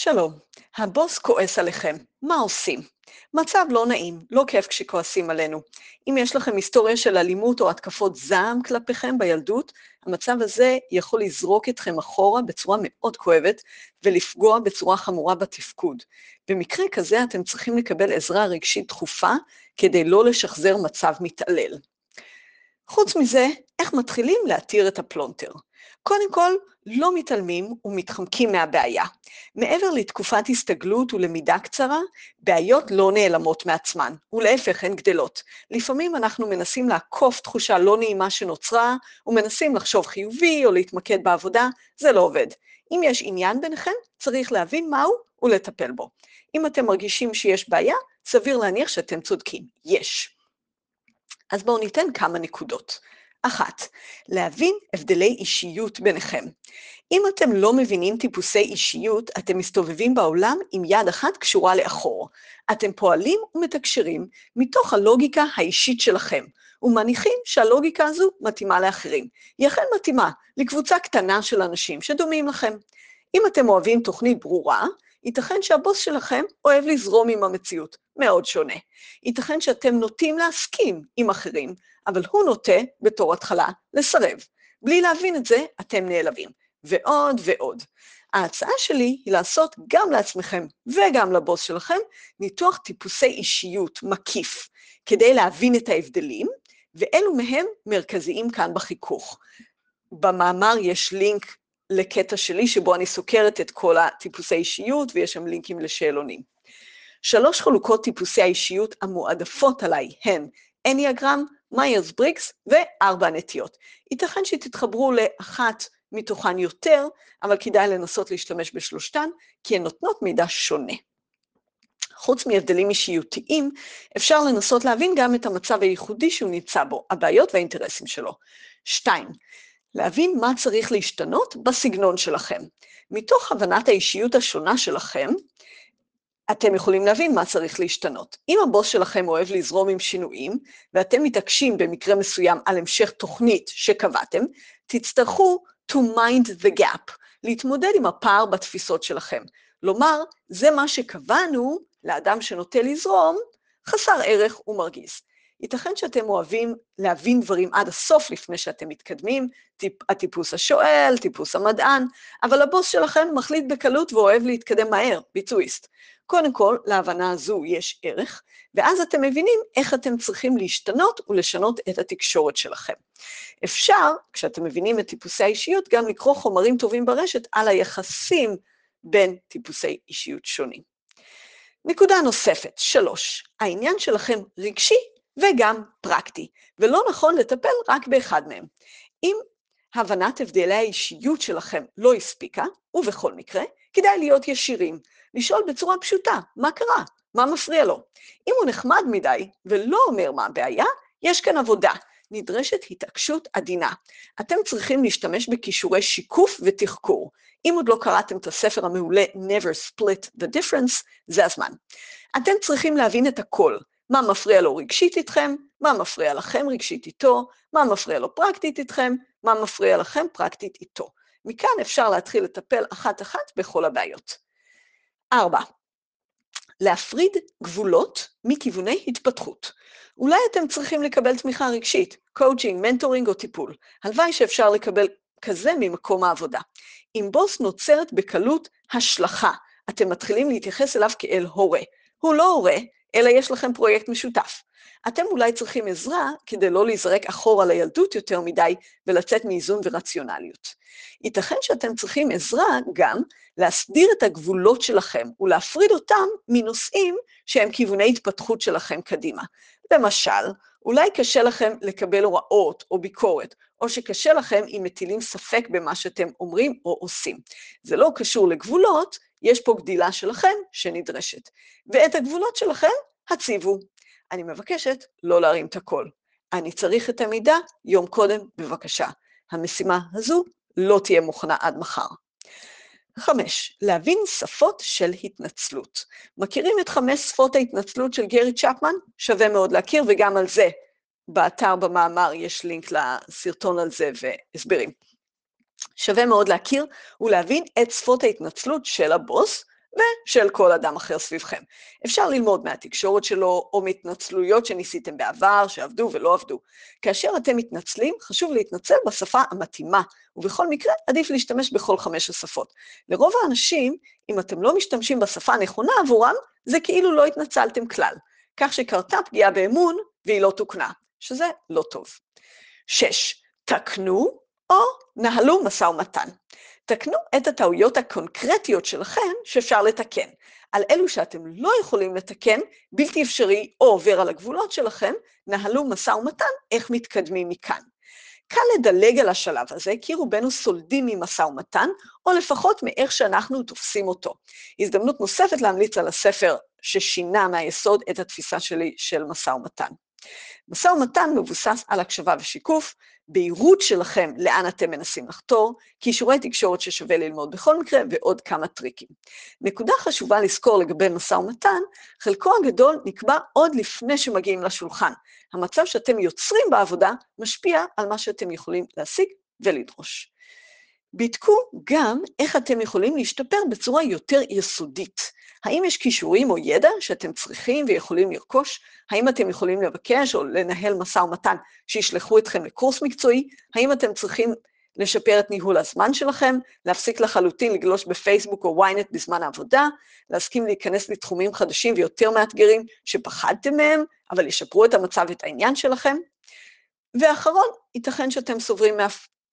שלום, הבוס כועס עליכם, מה עושים? מצב לא נעים, לא כיף כשכועסים עלינו. אם יש לכם היסטוריה של אלימות או התקפות זעם כלפיכם בילדות, המצב הזה יכול לזרוק אתכם אחורה בצורה מאוד כואבת ולפגוע בצורה חמורה בתפקוד. במקרה כזה אתם צריכים לקבל עזרה רגשית דחופה כדי לא לשחזר מצב מתעלל. חוץ מזה, איך מתחילים להתיר את הפלונטר? קודם כל, לא מתעלמים ומתחמקים מהבעיה. מעבר לתקופת הסתגלות ולמידה קצרה, בעיות לא נעלמות מעצמן, ולהפך הן גדלות. לפעמים אנחנו מנסים לעקוף תחושה לא נעימה שנוצרה, ומנסים לחשוב חיובי או להתמקד בעבודה, זה לא עובד. אם יש עניין ביניכם, צריך להבין מהו ולטפל בו. אם אתם מרגישים שיש בעיה, סביר להניח שאתם צודקים, יש. אז בואו ניתן כמה נקודות. אחת, להבין הבדלי אישיות ביניכם. אם אתם לא מבינים טיפוסי אישיות, אתם מסתובבים בעולם עם יד אחת קשורה לאחור. אתם פועלים ומתקשרים מתוך הלוגיקה האישית שלכם, ומניחים שהלוגיקה הזו מתאימה לאחרים. היא אכן מתאימה לקבוצה קטנה של אנשים שדומים לכם. אם אתם אוהבים תוכנית ברורה, ייתכן שהבוס שלכם אוהב לזרום עם המציאות, מאוד שונה. ייתכן שאתם נוטים להסכים עם אחרים, אבל הוא נוטה, בתור התחלה, לסרב. בלי להבין את זה, אתם נעלבים. ועוד ועוד. ההצעה שלי היא לעשות גם לעצמכם וגם לבוס שלכם ניתוח טיפוסי אישיות מקיף, כדי להבין את ההבדלים, ואלו מהם מרכזיים כאן בחיכוך. במאמר יש לינק לקטע שלי שבו אני סוקרת את כל הטיפוסי אישיות ויש שם לינקים לשאלונים. שלוש חלוקות טיפוסי האישיות המועדפות עליי הן אניאגרם, מיירס בריקס וארבע נטיות. ייתכן שתתחברו לאחת מתוכן יותר, אבל כדאי לנסות להשתמש בשלושתן, כי הן נותנות מידע שונה. חוץ מהבדלים אישיותיים, אפשר לנסות להבין גם את המצב הייחודי שהוא נמצא בו, הבעיות והאינטרסים שלו. שתיים, להבין מה צריך להשתנות בסגנון שלכם. מתוך הבנת האישיות השונה שלכם, אתם יכולים להבין מה צריך להשתנות. אם הבוס שלכם אוהב לזרום עם שינויים, ואתם מתעקשים במקרה מסוים על המשך תוכנית שקבעתם, תצטרכו to mind the gap, להתמודד עם הפער בתפיסות שלכם. לומר, זה מה שקבענו לאדם שנוטה לזרום, חסר ערך ומרגיז. ייתכן שאתם אוהבים להבין דברים עד הסוף לפני שאתם מתקדמים, טיפ, הטיפוס השואל, טיפוס המדען, אבל הבוס שלכם מחליט בקלות ואוהב להתקדם מהר, ביצועיסט. קודם כל, להבנה הזו יש ערך, ואז אתם מבינים איך אתם צריכים להשתנות ולשנות את התקשורת שלכם. אפשר, כשאתם מבינים את טיפוסי האישיות, גם לקרוא חומרים טובים ברשת על היחסים בין טיפוסי אישיות שונים. נקודה נוספת, שלוש, העניין שלכם רגשי וגם פרקטי, ולא נכון לטפל רק באחד מהם. אם הבנת הבדלי האישיות שלכם לא הספיקה, ובכל מקרה, כדאי להיות ישירים, לשאול בצורה פשוטה, מה קרה? מה מפריע לו? אם הוא נחמד מדי ולא אומר מה הבעיה, יש כאן עבודה. נדרשת התעקשות עדינה. אתם צריכים להשתמש בכישורי שיקוף ותחקור. אם עוד לא קראתם את הספר המעולה Never Split the Difference, זה הזמן. אתם צריכים להבין את הכל, מה מפריע לו רגשית איתכם, מה מפריע לכם רגשית איתו, מה מפריע לו פרקטית איתכם, מה מפריע לכם פרקטית איתו. מכאן אפשר להתחיל לטפל אחת-אחת בכל הבעיות. ארבע, להפריד גבולות מכיווני התפתחות. אולי אתם צריכים לקבל תמיכה רגשית, קואוצ'ינג, מנטורינג או טיפול. הלוואי שאפשר לקבל כזה ממקום העבודה. עם בוס נוצרת בקלות השלכה, אתם מתחילים להתייחס אליו כאל הורה. הוא לא הורה, אלא יש לכם פרויקט משותף. אתם אולי צריכים עזרה כדי לא להיזרק אחורה לילדות יותר מדי ולצאת מאיזון ורציונליות. ייתכן שאתם צריכים עזרה גם להסדיר את הגבולות שלכם ולהפריד אותם מנושאים שהם כיווני התפתחות שלכם קדימה. למשל, אולי קשה לכם לקבל הוראות או ביקורת, או שקשה לכם אם מטילים ספק במה שאתם אומרים או עושים. זה לא קשור לגבולות, יש פה גדילה שלכם שנדרשת. ואת הגבולות שלכם הציבו. אני מבקשת לא להרים את הקול. אני צריך את המידע יום קודם, בבקשה. המשימה הזו לא תהיה מוכנה עד מחר. חמש, להבין שפות של התנצלות. מכירים את חמש שפות ההתנצלות של גרי צ'פמן? שווה מאוד להכיר, וגם על זה באתר במאמר יש לינק לסרטון על זה והסברים. שווה מאוד להכיר ולהבין את שפות ההתנצלות של הבוס ושל כל אדם אחר סביבכם. אפשר ללמוד מהתקשורת שלו, או מהתנצלויות שניסיתם בעבר, שעבדו ולא עבדו. כאשר אתם מתנצלים, חשוב להתנצל בשפה המתאימה, ובכל מקרה עדיף להשתמש בכל חמש השפות. לרוב האנשים, אם אתם לא משתמשים בשפה הנכונה עבורם, זה כאילו לא התנצלתם כלל. כך שקרתה פגיעה באמון והיא לא תוקנה, שזה לא טוב. שש, תקנו או נהלו משא ומתן. תקנו את הטעויות הקונקרטיות שלכם שאפשר לתקן. על אלו שאתם לא יכולים לתקן, בלתי אפשרי או עובר על הגבולות שלכם, נהלו משא ומתן איך מתקדמים מכאן. קל לדלג על השלב הזה, כי רובנו סולדים ממשא ומתן, או לפחות מאיך שאנחנו תופסים אותו. הזדמנות נוספת להמליץ על הספר ששינה מהיסוד את התפיסה שלי של משא ומתן. משא ומתן מבוסס על הקשבה ושיקוף, בהירות שלכם לאן אתם מנסים לחתור, כישורי תקשורת ששווה ללמוד בכל מקרה, ועוד כמה טריקים. נקודה חשובה לזכור לגבי משא ומתן, חלקו הגדול נקבע עוד לפני שמגיעים לשולחן. המצב שאתם יוצרים בעבודה משפיע על מה שאתם יכולים להשיג ולדרוש. בדקו גם איך אתם יכולים להשתפר בצורה יותר יסודית. האם יש כישורים או ידע שאתם צריכים ויכולים לרכוש? האם אתם יכולים לבקש או לנהל משא ומתן שישלחו אתכם לקורס מקצועי? האם אתם צריכים לשפר את ניהול הזמן שלכם, להפסיק לחלוטין לגלוש בפייסבוק או ynet בזמן העבודה, להסכים להיכנס לתחומים חדשים ויותר מאתגרים שפחדתם מהם, אבל ישפרו את המצב ואת העניין שלכם? ואחרון, ייתכן שאתם סוברים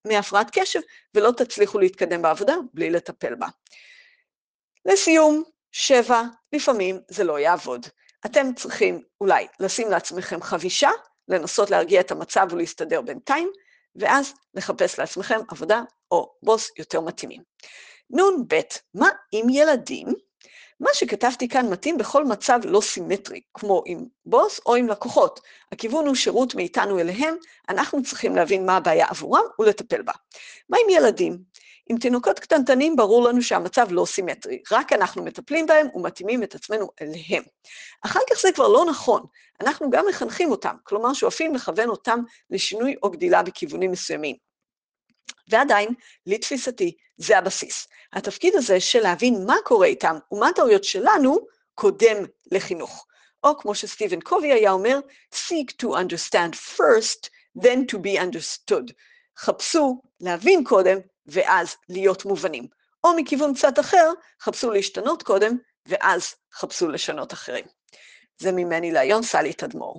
מהפרעת קשב ולא תצליחו להתקדם בעבודה בלי לטפל בה. לסיום, שבע, לפעמים זה לא יעבוד. אתם צריכים אולי לשים לעצמכם חבישה, לנסות להרגיע את המצב ולהסתדר בינתיים, ואז לחפש לעצמכם עבודה או בוס יותר מתאימים. נ"ב, מה עם ילדים? מה שכתבתי כאן מתאים בכל מצב לא סימטרי, כמו עם בוס או עם לקוחות. הכיוון הוא שירות מאיתנו אליהם, אנחנו צריכים להבין מה הבעיה עבורם ולטפל בה. מה עם ילדים? עם תינוקות קטנטנים ברור לנו שהמצב לא סימטרי, רק אנחנו מטפלים בהם ומתאימים את עצמנו אליהם. אחר כך זה כבר לא נכון, אנחנו גם מחנכים אותם, כלומר שואפים לכוון אותם לשינוי או גדילה בכיוונים מסוימים. ועדיין, לתפיסתי, זה הבסיס. התפקיד הזה של להבין מה קורה איתם ומה הטעויות שלנו, קודם לחינוך. או כמו שסטיבן קובי היה אומר, seek to understand first, then to be understood. חפשו להבין קודם, ואז להיות מובנים. או מכיוון קצת אחר, חפשו להשתנות קודם, ואז חפשו לשנות אחרים. זה ממני להיום, סלי תדמור.